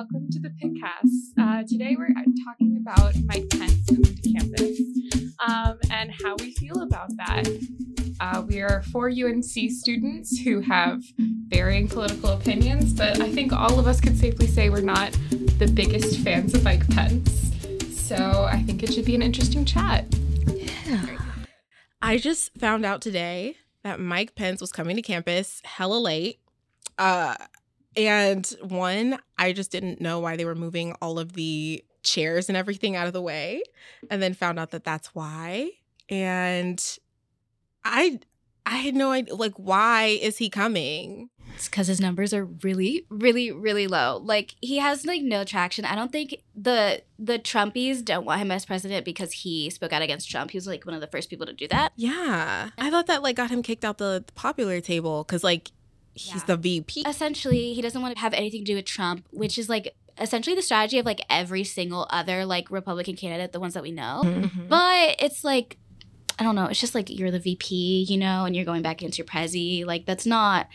welcome to the PITcast. Uh, today we're talking about Mike Pence coming to campus um, and how we feel about that. Uh, we are four UNC students who have varying political opinions, but I think all of us could safely say we're not the biggest fans of Mike Pence. So I think it should be an interesting chat. Yeah. I just found out today that Mike Pence was coming to campus hella late. Uh, and one, I just didn't know why they were moving all of the chairs and everything out of the way, and then found out that that's why. And I I had no idea like why is he coming? It's because his numbers are really, really, really low. Like he has like no traction. I don't think the the Trumpies don't want him as president because he spoke out against Trump. He was like one of the first people to do that. Yeah, I thought that like got him kicked out the, the popular table because like he's yeah. the VP. Essentially, he doesn't want to have anything to do with Trump, which is like essentially the strategy of like every single other like Republican candidate, the ones that we know. Mm-hmm. But it's like I don't know, it's just like you're the VP, you know, and you're going back against your prezi. Like that's not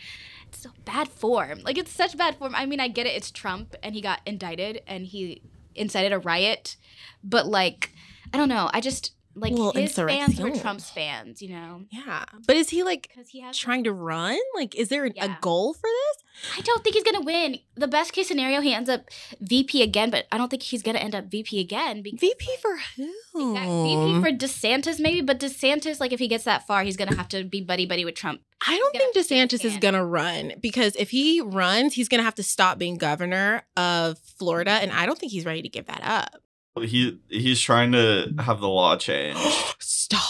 it's so bad form. Like it's such bad form. I mean, I get it, it's Trump and he got indicted and he incited a riot, but like I don't know. I just like well, his fans were Trump's fans, you know. Yeah, but is he like he has trying to run? Like, is there yeah. a goal for this? I don't think he's gonna win. The best case scenario, he ends up VP again, but I don't think he's gonna end up VP again. Because, VP like, for who? VP for DeSantis, maybe. But DeSantis, like, if he gets that far, he's gonna have to be buddy buddy with Trump. I don't think DeSantis is gonna run because if he runs, he's gonna have to stop being governor of Florida, and I don't think he's ready to give that up he he's trying to have the law change Stop.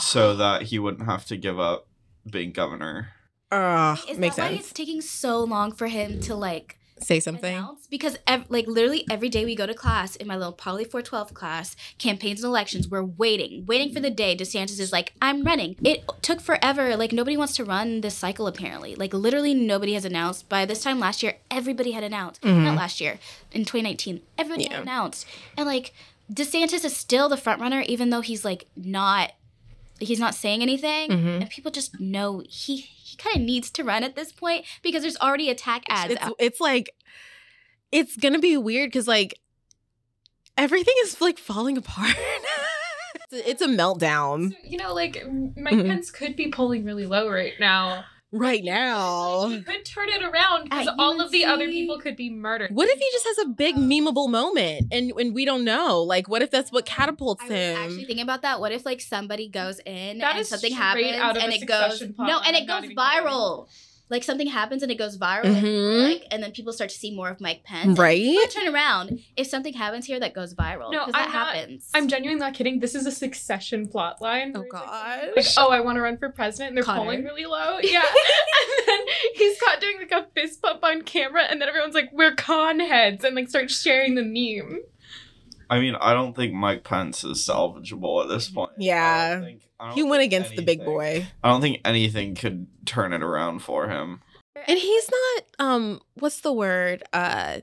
so that he wouldn't have to give up being governor. Uh, Is makes that sense. why it's taking so long for him to like say something announce? because ev- like literally every day we go to class in my little Poly 412 class campaigns and elections we're waiting waiting for the day DeSantis is like I'm running it took forever like nobody wants to run this cycle apparently like literally nobody has announced by this time last year everybody had announced mm-hmm. not last year in 2019 everybody yeah. had announced and like DeSantis is still the front runner even though he's like not he's not saying anything mm-hmm. and people just know he he kind of needs to run at this point because there's already attack ads it's, it's like it's gonna be weird because like everything is like falling apart. It's, a, it's, a, meltdown. So, you know like mike mm-hmm. pence could be polling really low right now right now. He could turn it around because all of the other people could be murdered. What if he just has a big oh. memeable moment and and we don't know? Like, what if that's what catapults him? Actually, thinking about that. What if like somebody goes in that and something happens and it goes no, and it goes viral like something happens and it goes viral, mm-hmm. and, like, and then people start to see more of Mike Pence. Right. turn around if something happens here that goes viral. No, that I'm happens. Not, I'm genuinely not kidding. This is a succession plot line. Oh god. Like, oh, I want to run for president, and they're Connor. polling really low. Yeah. and then he's caught doing like a fist bump on camera, and then everyone's like, "We're Conheads," and like start sharing the meme. I mean, I don't think Mike Pence is salvageable at this point. Yeah. Think, he went against anything, the big boy. I don't think anything could turn it around for him. And he's not um what's the word? Uh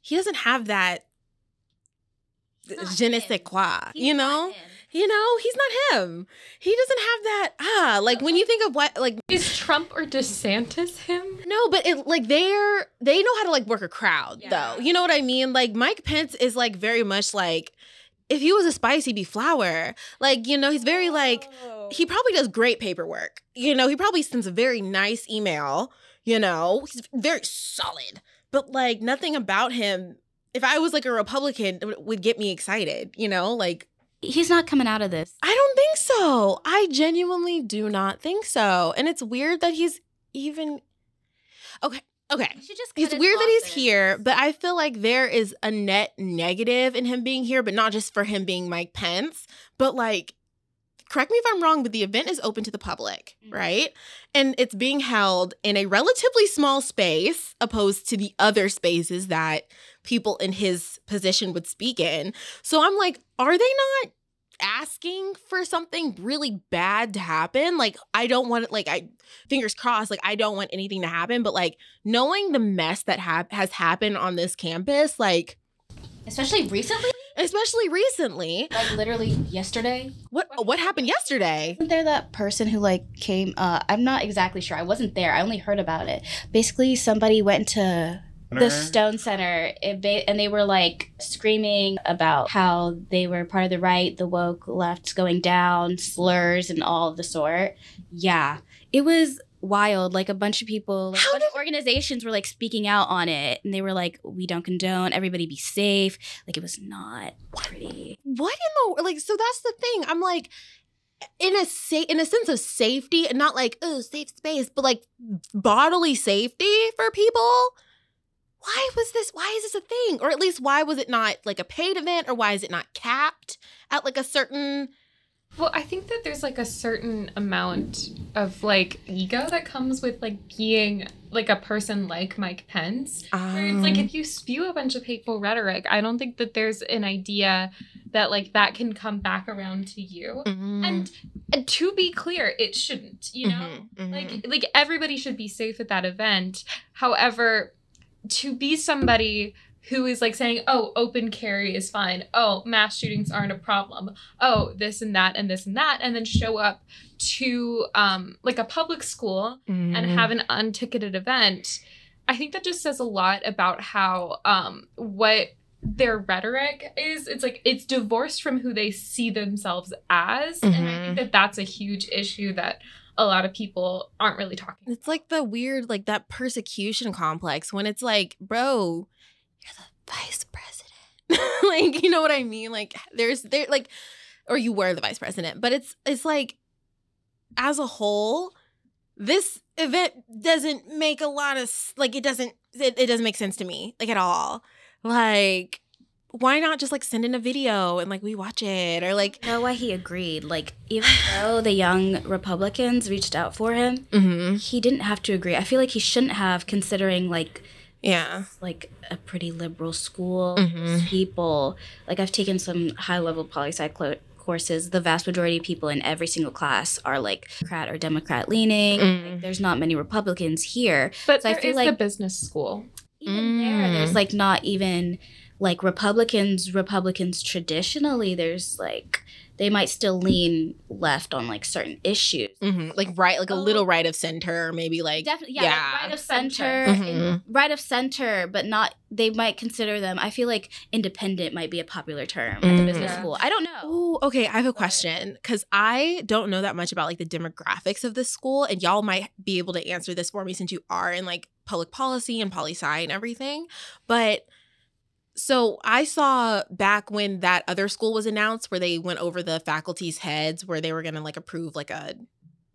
he doesn't have that je ne sais quoi, you know? You know, he's not him. He doesn't have that ah like when you think of what like is Trump or DeSantis him? No, but it like they're they know how to like work a crowd yeah. though. You know what I mean? Like Mike Pence is like very much like if he was a spice, he'd be flour. Like, you know, he's very like he probably does great paperwork. You know, he probably sends a very nice email, you know. He's very solid. But like nothing about him if I was like a Republican would get me excited, you know? Like he's not coming out of this. I don't think so. I genuinely do not think so. And it's weird that he's even Okay. Okay. It's weird that he's here, but I feel like there is a net negative in him being here, but not just for him being Mike Pence, but like correct me if I'm wrong, but the event is open to the public, mm-hmm. right? And it's being held in a relatively small space opposed to the other spaces that people in his position would speak in. So I'm like, are they not asking for something really bad to happen? Like, I don't want it, like, I, fingers crossed, like, I don't want anything to happen, but like, knowing the mess that ha- has happened on this campus, like, especially recently? especially recently. Like literally yesterday? What what happened yesterday? Wasn't there that person who like came uh i'm not exactly sure. I wasn't there. I only heard about it. Basically somebody went into the Stone Center, ba- and they were like screaming about how they were part of the right, the woke left going down, slurs and all of the sort. Yeah, it was wild. Like a bunch of people, like a bunch of organizations were like speaking out on it, and they were like, "We don't condone. Everybody be safe." Like it was not pretty. What in the like? So that's the thing. I'm like, in a sa- in a sense of safety, and not like oh safe space, but like bodily safety for people. Why was this? Why is this a thing? Or at least why was it not like a paid event? Or why is it not capped at like a certain? Well, I think that there's like a certain amount of like ego that comes with like being like a person like Mike Pence. Where it's like Um, if you spew a bunch of hateful rhetoric, I don't think that there's an idea that like that can come back around to you. mhm, And, and to be clear, it shouldn't, you know? mhm, mhm. like like everybody should be safe at that event however to be somebody who is like saying oh open carry is fine. Oh mass shootings aren't a problem. Oh this and that and this and that and then show up to um like a public school and Mhm. have an unticketed event. I think that just says a lot about how um what their rhetoric is. It's like it's divorced from who they see themselves as and i think that that's a huge issue that a lot of people aren't really talking It's like the weird, like that persecution complex when it's like, bro, you're the vice president. like, you know what I mean? Like, there's there like, or you were the vice president, but it's it's like, as a whole, this event doesn't make a lot of like it doesn't it, it doesn't make sense to me like at all. Like, why not just like send in a video and like we watch it or like, know why he agreed. Like, even though the young Republicans reached out for him, mm-hmm. he didn't have to agree. I feel like he shouldn't have, considering like yeah, like a pretty liberal school. Mhm. People like I've taken some high level poli sci clo- courses. The vast majority of people in every single class are like Democrat or Democrat leaning. Mm. Like, there's not many Republicans here. but So I feel is the like- business school Even there, Mm. there's like not even like Republicans. Republicans traditionally, there's like they might still lean left on like certain issues. hmm like right, like a Oh. little right of center, maybe like Definitely, yeah, yeah. like right of Center. center, Mhm. and right of center, but not. They might consider them. I feel like independent might be a popular term at the Mm. business Yeah. school. I don't know. Oh, okay. I have a question because I don't know that much about like the demographics of this school, and y'all might be able to answer this for me since you are in like public policy and poli sci and everything. But so I saw back when that other school was announced, where they went over the faculty's heads, where they were gonna like approve like a.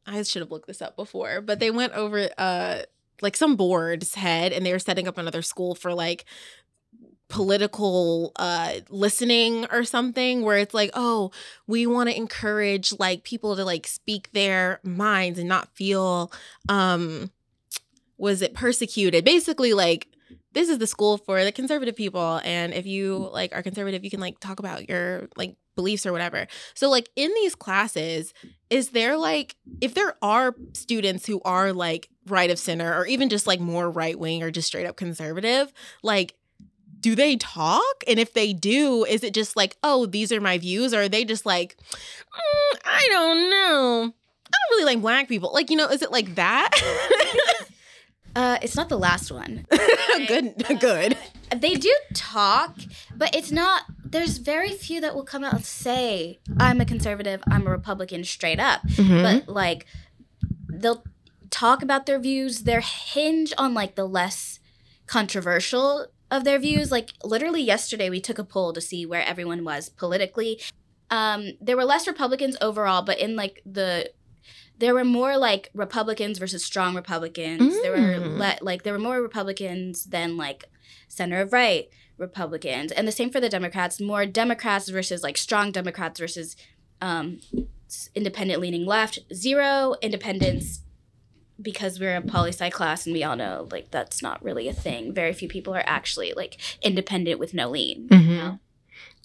I should have looked this up before, but they went over uh like some board's head, and they were setting up another school for like political uh listening or something where it's like oh we want to encourage like people to like speak their minds and not feel um was it persecuted basically like this is the school for the conservative people and if you like are conservative you can like talk about your like beliefs or whatever so like in these classes is there like if there are students who are like right of center or even just like more right wing or just straight up conservative like do they talk? And if they do, is it just like, oh, these are my views? Or are they just like, "Mm, I don't know. I don't really like black people. Like, you know, is it like that? Uh, it's not the last one. good, good. They do talk, but it's not. There's very few that will come out and say, "I'm a conservative. I'm a Republican," straight up. Mm-hmm. But like, they'll talk about their views. They're hinge on like the less controversial of their views. Like literally yesterday, we took a poll to see where everyone was politically. Um, there were less Republicans overall, but in like the there were more like Republicans versus strong Republicans. There were Mm. le- like there were more Republicans than like center of right Republicans, and the same for the Democrats. More Democrats versus like strong Democrats versus um, independent leaning left. Zero independents because we're a poli sci class, and we all know like that's not really a thing. Very few people are actually like independent with no lean. you Mhm. know?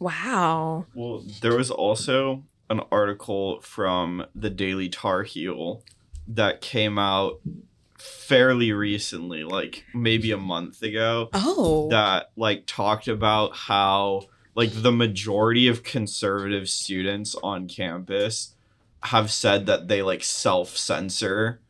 Wow. Well, there was also an article from the Daily Tar Heel that came out fairly recently, like maybe a month ago, Oh. that like talked about how like the majority of conservative students on campus have said that they like self-censor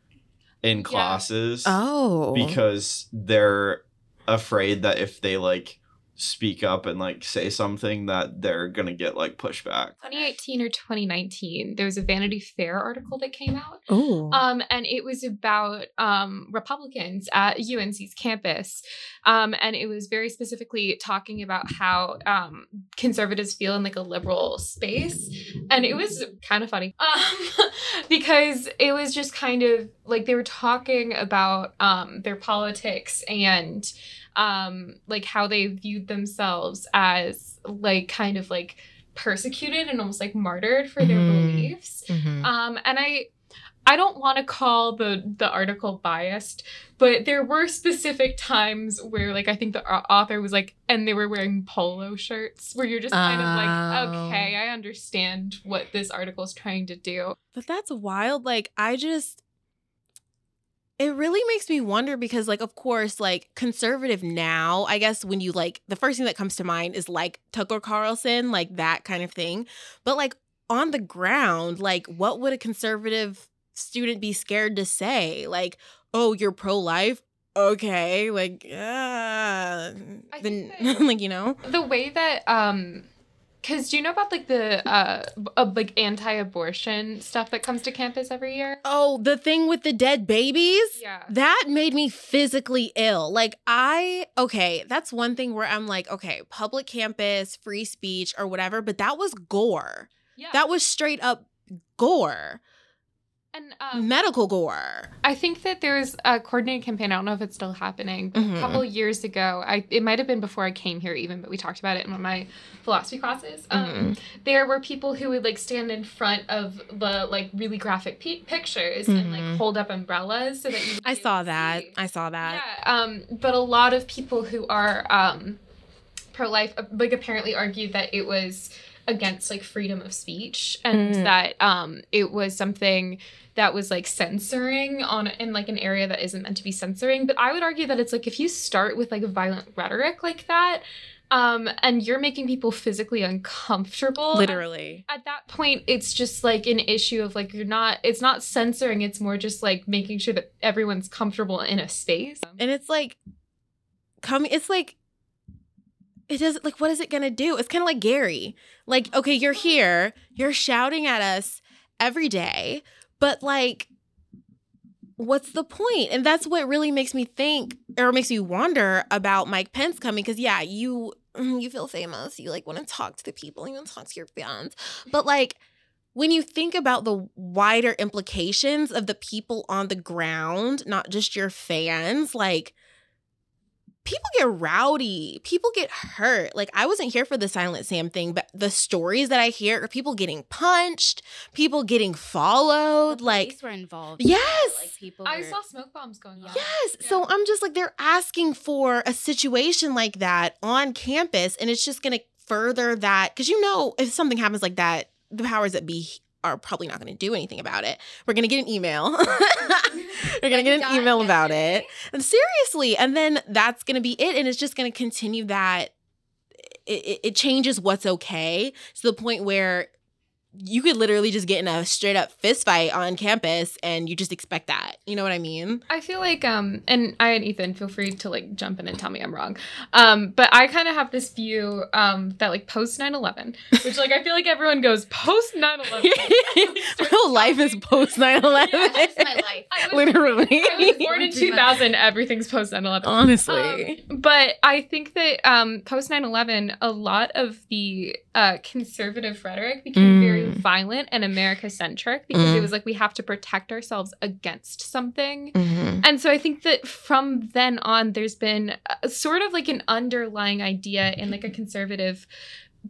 in classes oh. because they're afraid that if they like speak up and like say something that they're gonna get like pushback 2018 or 2019 there was a vanity fair article that came out Oh. um, and it was about um, republicans at unc's campus um, and it was very specifically talking about how um, conservatives feel in like a liberal space and it was kind of funny um, because it was just kind of like they were talking about um, their politics and um, like how they viewed themselves as like kind of like persecuted and almost like martyred for their Mhm. beliefs Mhm. um, and I I don't want to call the the article biased, but there were specific times where like I think the author was like and they were wearing polo shirts where you're just kind of Oh. like okay, I understand what this article is trying to do. But that's wild. Like, I just, it really makes me wonder because, like, of course, like conservative now, I guess when you like, the first thing that comes to mind is like Tucker Carlson, like that kind of thing. But like on the ground, like, what would a conservative student be scared to say? Like, oh, you're pro life? Okay. Like, uh, then, that- like, you know? The way that um cuz do you know about like the uh, uh like anti-abortion stuff that comes to campus every year? Oh, the thing with the dead babies? Yeah. That made me physically ill. Like, I, okay, that's one thing where I'm like, okay, public campus, free speech, or whatever, but that was gore. Yeah. That was straight up gore, and um medical gore. I think that there's a coordinated campaign. I don't know if it's still happening. Mhm. A couple years ago, I it might have been before I came here even, but we talked about it in one of my philosophy classes. Um, Mhm. There were people who would like stand in front of the like really graphic pe- pictures and Mhm. like hold up umbrellas so that you. I saw that. see. I saw that. Yeah, um, but a lot of people who are um, pro-life uh, like apparently argued that it was against like freedom of speech and Mm. that um, it was something that was like censoring on in like an area that isn't meant to be censoring. But I would argue that it's like if you start with like violent rhetoric like that. Um, and you're making people physically uncomfortable. Literally. At that point, it's just like an issue of like you're not. It's not censoring. It's more just like making sure that everyone's comfortable in a space. And it's like, coming, it's like, it doesn't like what is it gonna do? It's kind of like Gary. Like, okay, you're here, you're shouting at us every day, but like, what's the point? And that's what really makes me think or makes me wonder about Mike Pence coming. Cause yeah, you you feel famous, you like want to talk to the people, you want to talk to your fans, but like. When you think about the wider implications of the people on the ground, not just your fans, like people get rowdy, people get hurt. Like I wasn't here for the Silent Sam thing, but the stories that I hear are people getting punched, people getting followed, The like police were involved. Yes! Like people. I were- saw smoke bombs going on. Yes. So I'm just like, they're asking for a situation like that on campus, and it's just going to further that. Because you know, if something happens like that, the powers that be are probably not going to do anything about it. We're going to get an email. We're going to get an email about it. And seriously. And then that's going to be it. And it's just going to continue that. It, it, it changes what's okay to the point where you could literally just get in a straight up fist fight on campus and you just expect that. You know what I mean? I feel like um and I and Ethan feel free to like jump in and tell me I'm wrong. Um but I kind of have this view um that like post 9/11, which like I feel like everyone goes post 9/11. Real life is post 9 11. Yeah, that's my life. I was, Literally. I was born in 2000, everything's post 9/11. Honestly. Um, but I think that um, post 9 11, a lot of the uh, conservative rhetoric became Mm. very violent and America centric because it Mm. was like we have to protect ourselves against something. Mhm. And so I think that from then on, there's been a, sort of like an underlying idea in like a conservative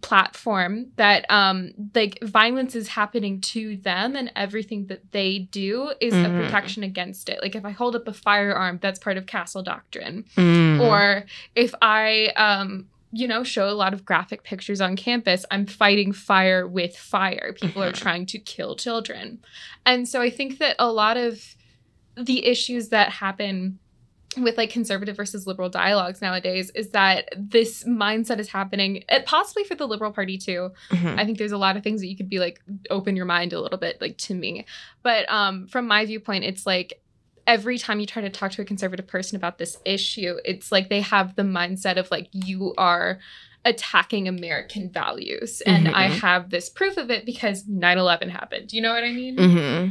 platform that um like violence is happening to them and everything that they do is Mhm. a protection against it like if i hold up a firearm that's part of castle doctrine Mm. or if i um you know show a lot of graphic pictures on campus i'm fighting fire with fire people are Mhm. trying to kill children and so i think that a lot of the issues that happen with like conservative versus liberal dialogues nowadays is that this mindset is happening uh, possibly for the liberal party too Mhm. I think there's a lot of things that you could be like open your mind a little bit like to me. But um from my viewpoint it's like every time you try to talk to a conservative person about this issue, it's like they have the mindset of like you are attacking American values. And Mhm. I have this proof of it because 9-11 happened. You know what I mean? Mm-hmm.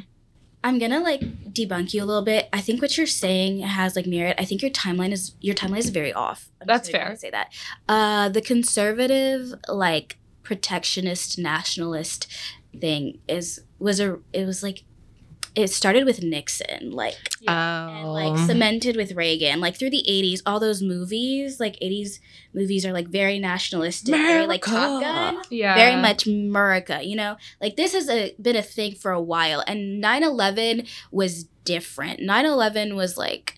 I'm gonna like debunk you a little bit. I think what you're saying has like merit. I think your timeline is your timeline is very off. I'm That's just gonna fair. Say that. Uh, the conservative like protectionist nationalist thing is was a it was like it started with Nixon like and Oh. like cemented with Reagan like through the 80s all those movies like 80s movies are like very nationalistic very like Top Gun Yeah. very much America, you know? Like this has a, been a thing for a while and 9/11 was different. 9/11 was like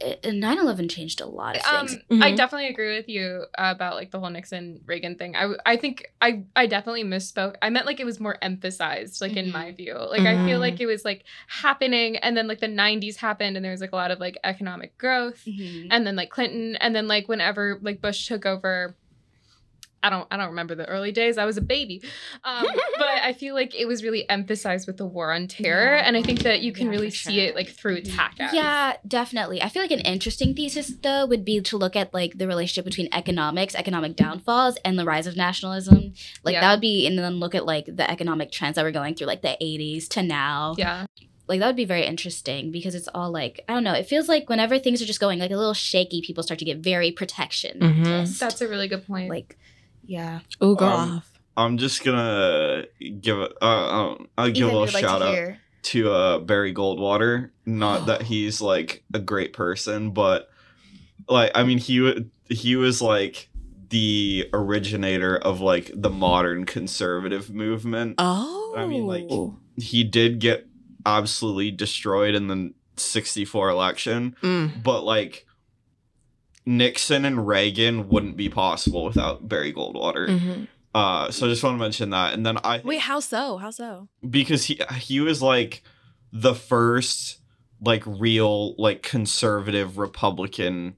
9/11 changed a lot of Um, things. I definitely agree with you about like the whole Nixon Reagan thing. I, I think I, I definitely misspoke. I meant like it was more emphasized, like in Mhm. my view. Like I feel Mhm. like it was like happening, and then like the '90s happened, and there was like a lot of like economic growth, Mhm. and then like Clinton, and then like whenever like Bush took over. I don't I don't remember the early days. I was a baby. Um, but I feel like it was really emphasized with the war on terror Yeah. and I think that you can Yeah, really for see it like through attack ads. Yeah, definitely. I feel like an interesting thesis though would be to look at like the relationship between economics, economic downfalls, and the rise of nationalism. Like Yeah. that would be, and then look at like the economic trends that were going through like the '80s to now. Yeah. like that would be very interesting because it's all like I don't know. It feels like whenever things are just going like a little shaky, people start to get very protection. Mhm. That's a really good point. like, yeah. Ooh, go Um, off. I'm just gonna give a, uh, uh, I'll give a little shout out to uh, Barry Goldwater. Not that he's like a great person, but like I mean he wa- he was like the originator of like the modern conservative movement. Oh. I mean, like- He did get absolutely destroyed in the 64 election, Mm. but like Nixon and Reagan wouldn't be possible without Barry Goldwater. Mhm. Uh, so I just want to mention that, and then I Wait, how so? How so? because he he was like the first like real like conservative Republican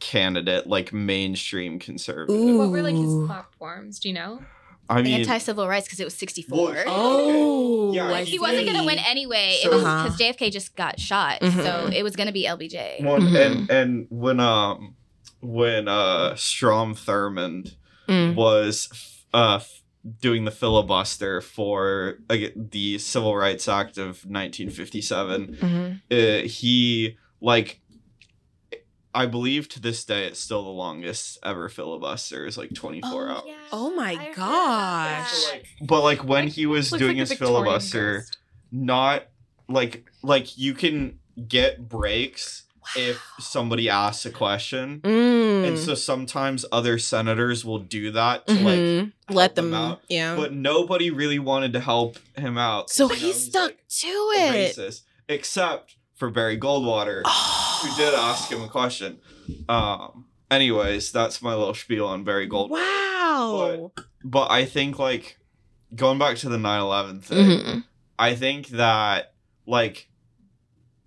candidate, like mainstream conservative. Ooh. what were like his platforms? Do you know? I mean, Anti civil rights because it was 64. Well, Oh, Yeah, I Like, he wasn't gonna win anyway. So- it was Uh-huh. because JFK just got shot, so Mhm. it was gonna be LBJ. one Mhm. and and when um when uh Strom Thurmond Mm. was uh doing the filibuster for uh, the Civil Rights Act of 1957 Mhm. uh, he like I believe to this day it's still the longest ever filibuster is like 24 hours. Oh my I gosh. So, like, but like when he was doing like his filibuster, ghost. not like like you can get breaks if somebody asks a question. Mm. And so sometimes other senators will do that to like Mhm. help let them them out. Yeah. but nobody really wanted to help him out. So you know, he he's, stuck like, to it. racist. Except for Barry Goldwater, Oh. who did ask him a question. Um anyways, that's my little spiel on Barry Goldwater. Wow. But I think like going back to the 9/11 thing, Mhm. I think that like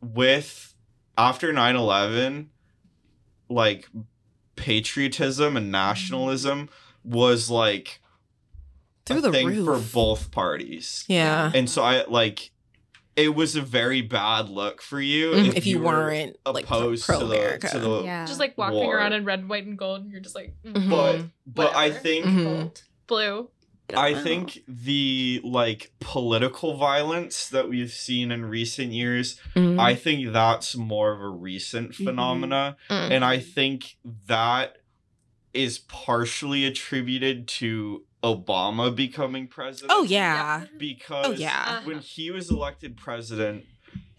with after 9/11 like patriotism and nationalism was like Through a the thing roof. for both parties. Yeah. And so I like it was a very bad look for you Mhm. If, you, weren't like pro opposed to the to the Yeah. Just like walking war. around in red, white, and gold, and you're just like, mm, Mhm. but but I Whatever. think Mhm. blue. I think the like political violence that we've seen in recent years, Mhm. I think that's more of a recent Mhm. phenomena. Mm. And I think that is partially attributed to Obama becoming president. Oh yeah. Because Oh, yeah. when he was elected president,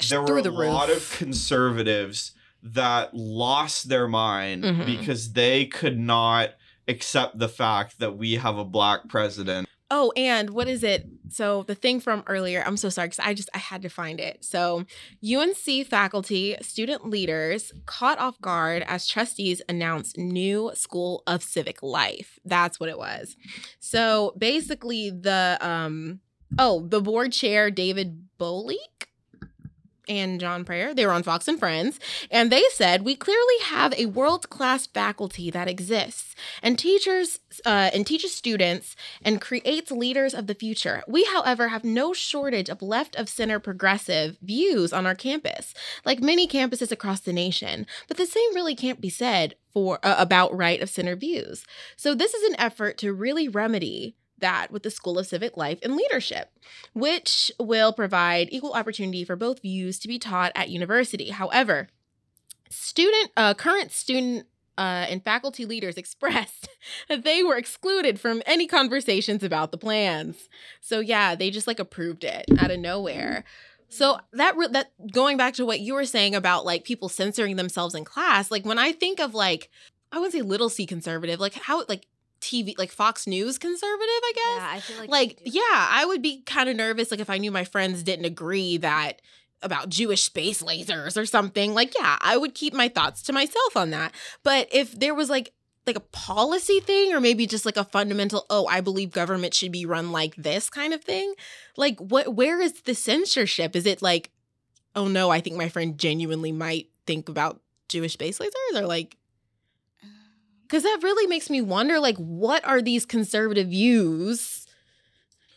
there Through were the a lot of conservatives that lost their mind Mhm. because they could not accept the fact that we have a black president. Oh, and what is it? So the thing from earlier, I'm so sorry because I just I had to find it. So UNC faculty, student leaders caught off guard as trustees announced new School of Civic Life. That's what it was. So basically the um oh, the board chair David Boliek and John Preyer. They were on Fox and Friends, and they said we clearly have a world-class faculty that exists and teachers uh, and teaches students and creates leaders of the future. We, however, have no shortage of left of center progressive views on our campus, like many campuses across the nation. But the same really can't be said for uh, about right of center views. So this is an effort to really remedy that with the School of Civic Life and Leadership, which will provide equal opportunity for both views to be taught at university. However, student uh, current student uh, and faculty leaders expressed that they were excluded from any conversations about the plans. So yeah, they just like approved it out of nowhere. So that re- that going back to what you were saying about like people censoring themselves in class, like when I think of like I wouldn't say little c conservative, like how like TV, like Fox News conservative, I guess. Yeah, I feel like like yeah, I would be kind of nervous like if I knew my friends didn't agree that about Jewish space lasers or something. Like yeah, I would keep my thoughts to myself on that. But if there was like like a policy thing or maybe just like a fundamental oh i believe government should be run like this kind of thing like what where is the censorship is it like oh no i think my friend genuinely might think about jewish space lasers or like because that really makes me wonder like what are these conservative views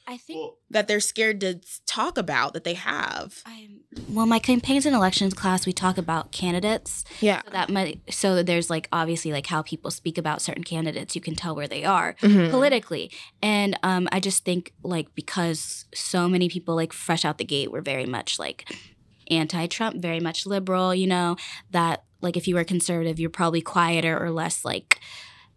I think Well, that they're scared to talk about that they have I'm, well, my campaigns and elections class, we talk about candidates. yeah So that might, so there's like obviously like how people speak about certain candidates. You can tell where they are Mhm. politically, and um, I just think like because so many people like fresh out the gate were very much like anti-Trump, very much liberal. You know that like if you were conservative, you're probably quieter or less like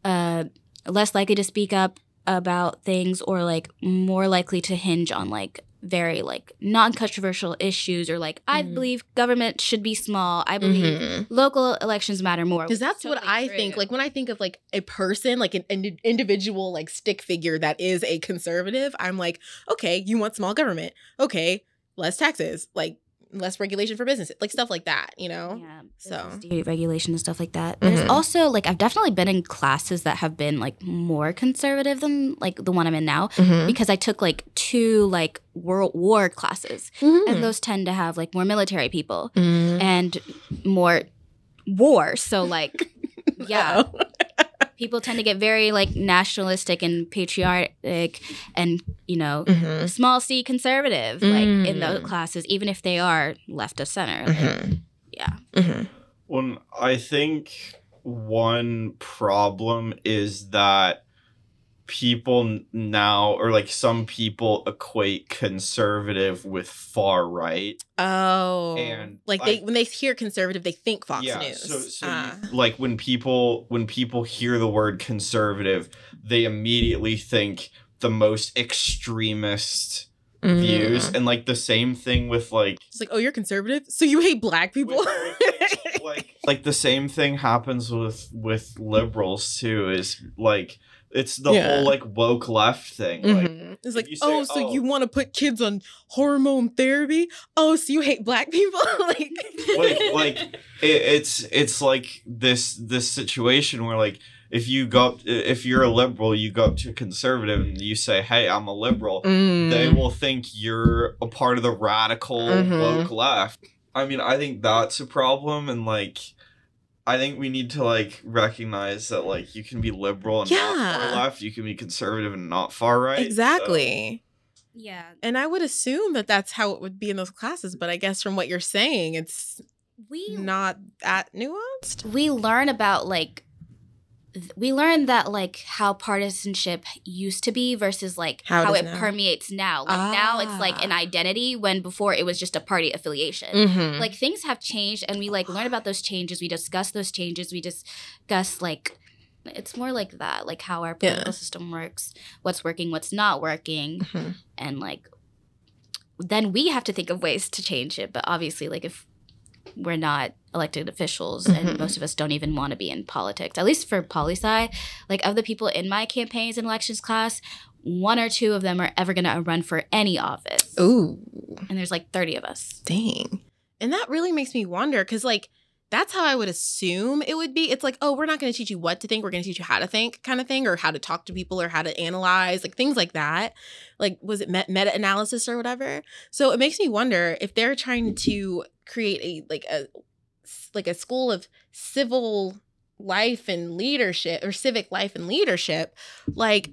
uh less likely to speak up about things or like more likely to hinge on like very like non-controversial issues or like I Mhm. believe government should be small. I believe Mhm. local elections matter more. because that's what I true. think. Like when I think of like a person, like an, an individual, like stick figure that is a conservative, I'm like, okay, you want small government, okay, less taxes, like less regulation for businesses, like stuff like that, you know? yeah, So. regulation and stuff like that. There's Mhm. also like I've definitely been in classes that have been like more conservative than like the one I'm in now Mhm. because I took like two like World War classes Mhm. and those tend to have like more military people Mhm. and more war. So like yeah. People tend to get very like nationalistic and patriotic and you know Mhm. small c conservative like in those Mm. classes even if they are left of center like, Mhm. yeah Mhm. One, I think one problem is that people now, or like some people, equate conservative with far right. Oh, And like they I- when they hear conservative, they think Fox yeah, News. so so Ah. you, like when people when people hear the word conservative, they immediately think the most extremist views, Mhm. and like the same thing with like It's like, oh, you're conservative, so you hate black people. with, like like the same thing happens with with liberals too is like it's the Yeah. whole like woke left thing like Mhm. It's like, say, oh, so "Oh." you want to put kids on hormone therapy? Oh, so you hate black people? like, like like it, it's it's like this this situation where like if you go up if you're a liberal you go up to a conservative and you say hey i'm a liberal Mm. they will think you're a part of the radical Mhm. woke left i mean i think that's a problem and like i think we need to like recognize that like you can be liberal and not far left you can be conservative and not far right so- exactly. yeah And I would assume that that's how it would be in those classes, but I guess from what you're saying, it's we not that nuanced. we learn about like th- we learn that like how partisanship used to be versus like How it it permeates now like now it's like an Ah. identity when before it was just a party affiliation Mm-hmm. like things have changed and we like learn about those changes we discuss those changes we discuss like it's more like that like how our Yeah. political system works what's working what's not working Mhm. and like then we have to think of ways to change it but obviously like if we're not elected officials Mhm. and most of us don't even want to be in politics at least for poli sci like of the people in my campaigns and elections class one or two of them are ever going to run for any office Ooh. and there's like 30 of us Dang. And that really makes me wonder because, like, that's how I would assume it would be. It's like, oh, we're not going to teach you what to think. We're going to teach you how to think, kind of thing, or how to talk to people, or how to analyze, like things like that. Like, was it meta analysis or whatever? So it makes me wonder if they're trying to create a like a like a school of civil life and leadership or civic life and leadership like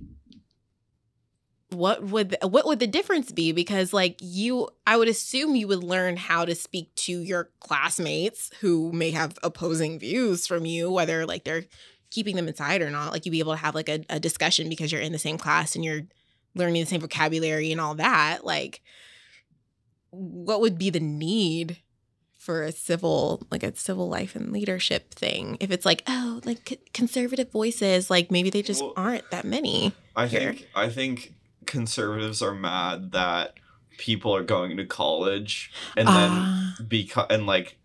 what would what would the difference be? Because like you i would assume you would learn how to speak to your classmates who may have opposing views from you whether like they're keeping them inside or not. Like you'd be able to have like a, a discussion because you're in the same class and you're learning the same vocabulary and all that. Like what would be the need for a civil like a civil life and leadership thing? If it's like oh like conservative voices like maybe they just well, aren't that many i here. think i think conservatives are mad that people are going to college and then uh, because and like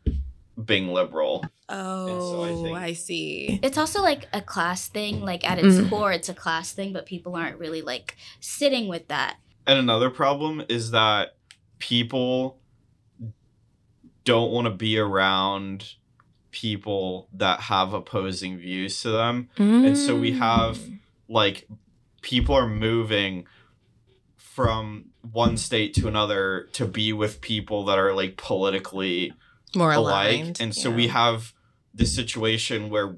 being liberal. Oh, so I, I, see. It's also like a class thing. Like at its mm. core, it's a class thing, but people aren't really like sitting with that. And another problem is that people don't want to be around people that have opposing views to them. Mm. And so we have mm. like people are moving from one state to another to be with people that are like politically more alike. Aligned, and so yeah. we have this situation where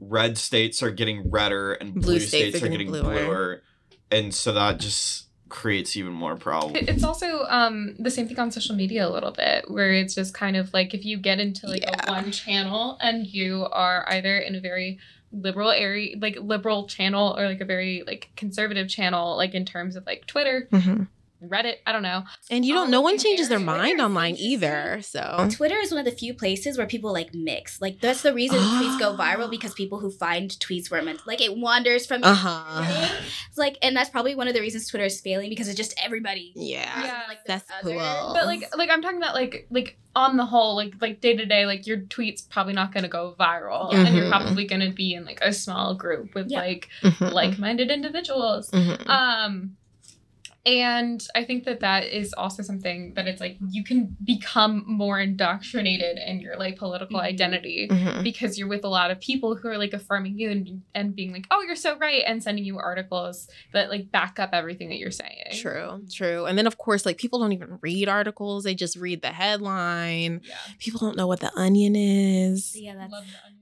red states are getting redder and blue, blue states, states, are getting, getting bluer. bluer. And so that just creates even more problems. It's also um, the same thing on social media a little bit, where it's just kind of like if you get into like yeah. a one channel and you are either in a very liberal area like liberal channel or like a very like conservative channel like in terms of like twitter mm-hmm. Reddit, I don't know. And you don't. no one changes their mind online either. So Twitter is one of the few places where people like mix. Like that's the reason tweets go viral because people who find tweets were meant like it wanders from. Uh huh. It's like, and that's probably one of the reasons Twitter is failing because it's just everybody. Yeah. Yeah. Like that's other. cool. But like, like I'm talking about like like on the whole, like like day to day, like your tweets probably not gonna go viral, mm-hmm. and you're probably gonna be in like a small group with yeah. like mm-hmm. like minded individuals. Mm-hmm. Um and i think that that is also something that it's like you can become more indoctrinated in your like political mm-hmm. identity mm-hmm. because you're with a lot of people who are like affirming you and, and being like oh you're so right and sending you articles that like back up everything that you're saying true true and then of course like people don't even read articles they just read the headline yeah. people don't know what the onion is yeah that's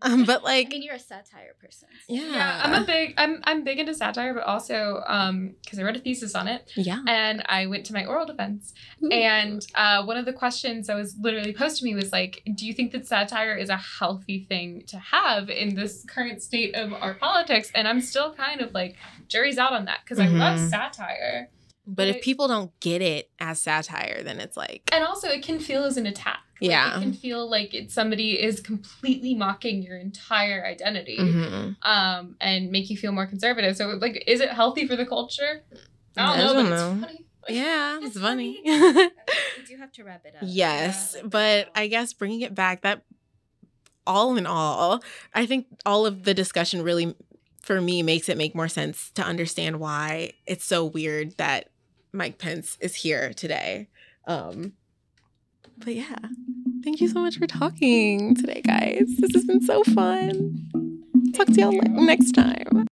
um, but like I mean you're a satire person so. yeah. yeah i'm a big i'm i'm big into satire but also um because i wrote a thesis on it yeah yeah. And I went to my oral defense. Ooh. And uh, one of the questions that was literally posed to me was like, do you think that satire is a healthy thing to have in this current state of our politics? And I'm still kind of like, jury's out on that because mm-hmm. I love mm-hmm. satire. But, but if it, people don't get it as satire, then it's like. And also, it can feel as an attack. Like, yeah. It can feel like it, somebody is completely mocking your entire identity mm-hmm. um, and make you feel more conservative. So, like, is it healthy for the culture? I don't, I don't know. know. yeah, it's, it's funny. funny. we do have to wrap it up. Yes, but I guess bringing it back, that all in all, I think all of the discussion really, for me, makes it make more sense to understand why it's so weird that Mike Pence is here today. Um, but yeah, thank you so much for talking today, guys. This has been so fun. Talk to y'all next time.